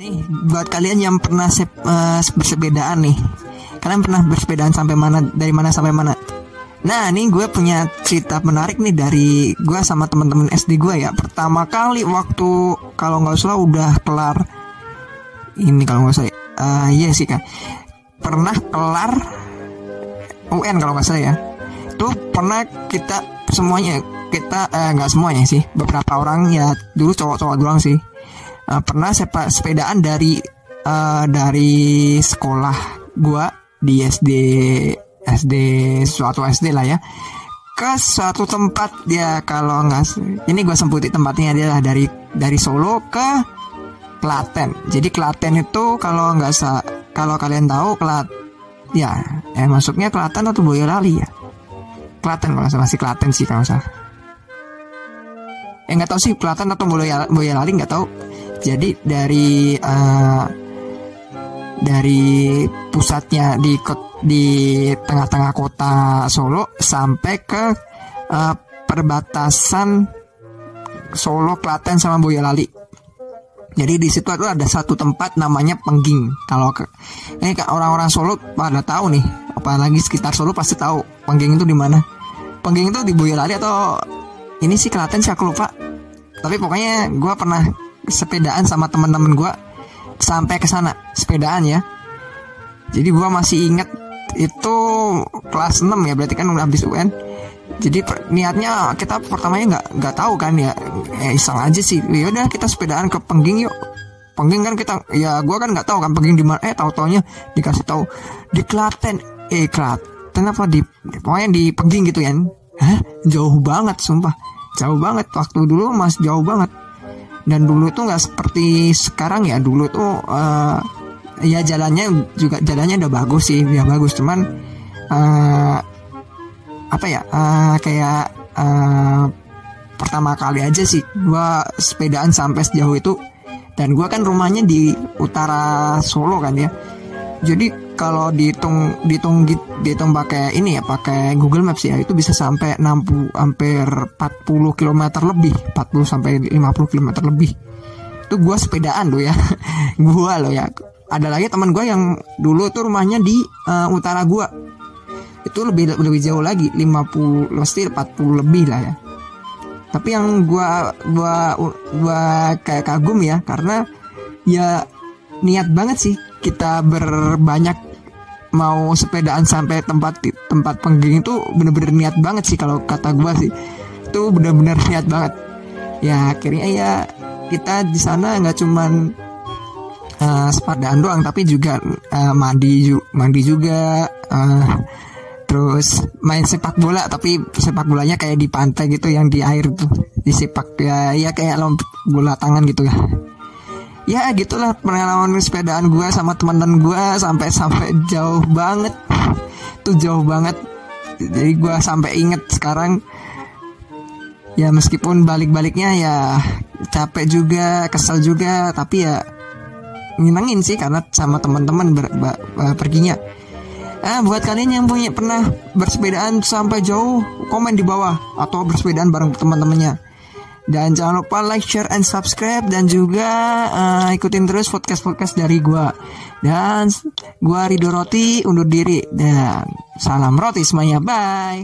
Nih, buat kalian yang pernah sep, uh, bersepedaan nih, kalian pernah bersepedaan sampai mana, dari mana sampai mana? Nah, ini gue punya cerita menarik nih dari gue sama teman-teman SD gue ya. Pertama kali waktu kalau nggak salah udah kelar ini kalau nggak salah, uh, iya sih kan, pernah kelar UN kalau nggak salah ya. Itu pernah kita semuanya. Kita nggak uh, semuanya sih, beberapa orang ya dulu cowok-cowok doang sih. Uh, pernah sepa, sepedaan dari uh, dari sekolah gua di SD SD suatu SD lah ya. Ke suatu tempat dia kalau nggak ini gue semputi tempatnya adalah dari dari Solo ke Klaten. Jadi Klaten itu kalau nggak kalau kalian tahu Klat ya eh masuknya Klaten atau Boyolali ya Klaten kalau masih Klaten sih kalau salah eh nggak tahu sih Klaten atau Boyolali nggak tahu jadi dari uh, dari pusatnya di di tengah-tengah kota Solo sampai ke uh, perbatasan Solo, Klaten sama Boyolali. Jadi di situ itu ada satu tempat namanya Pengging. Kalau ke, ini orang-orang Solo pada tahu nih, apalagi sekitar Solo pasti tahu Pengging itu di mana. Pengging itu di Boyolali atau ini sih Klaten sih aku lupa. Tapi pokoknya gue pernah sepedaan sama teman-teman gue sampai ke sana sepedaan ya. Jadi gue masih inget itu kelas 6 ya berarti kan udah habis UN jadi per, niatnya kita pertamanya nggak nggak tahu kan ya. Eh, iseng aja sih. Ya udah kita sepedaan ke Pengging yuk. Pengging kan kita ya gue kan nggak tahu kan Pengging di mana. Eh tahu taunya dikasih tahu di Klaten eh Klaten apa di pokoknya di Pengging gitu ya Hah? jauh banget sumpah. Jauh banget. Waktu dulu masih jauh banget. Dan dulu itu nggak seperti sekarang ya. Dulu tuh uh, ya jalannya juga jalannya udah bagus sih. Ya bagus. Cuman uh, apa ya? Uh, kayak uh, pertama kali aja sih gua sepedaan sampai sejauh itu. Dan gua kan rumahnya di utara Solo kan ya. Jadi kalau dihitung dihitung dihitung pakai ini ya pakai Google Maps ya itu bisa sampai 60 hampir 40 km lebih 40 sampai 50 km lebih. Itu gua sepedaan loh ya. Gua loh ya. Ada lagi teman gua yang dulu tuh rumahnya di uh, utara gua. Itu lebih lebih jauh lagi 50 mesti 40 lebih lah ya. Tapi yang gua gua gua kayak kagum ya karena ya niat banget sih kita berbanyak mau sepedaan sampai tempat tempat pengging itu bener-bener niat banget sih kalau kata gue sih. Itu bener-bener niat banget. Ya akhirnya ya kita di sana nggak cuman uh, sepedaan doang tapi juga uh, mandi mandi juga uh, terus main sepak bola tapi sepak bolanya kayak di pantai gitu yang di air tuh di sepak ya ya kayak lompat bola tangan gitu ya ya gitulah pengalaman sepedaan gue sama teman-teman gue sampai sampai jauh banget. Tuh jauh banget. Jadi gue sampai inget sekarang. Ya meskipun balik-baliknya ya capek juga kesel juga tapi ya nyenengin sih karena sama teman-teman perginya. Ah, buat kalian yang punya pernah bersepedaan sampai jauh, komen di bawah atau bersepedaan bareng teman-temannya. Dan jangan lupa like, share, and subscribe. Dan juga uh, ikutin terus podcast-podcast dari gua. Dan gua Rido Roti undur diri. Dan salam roti semuanya, bye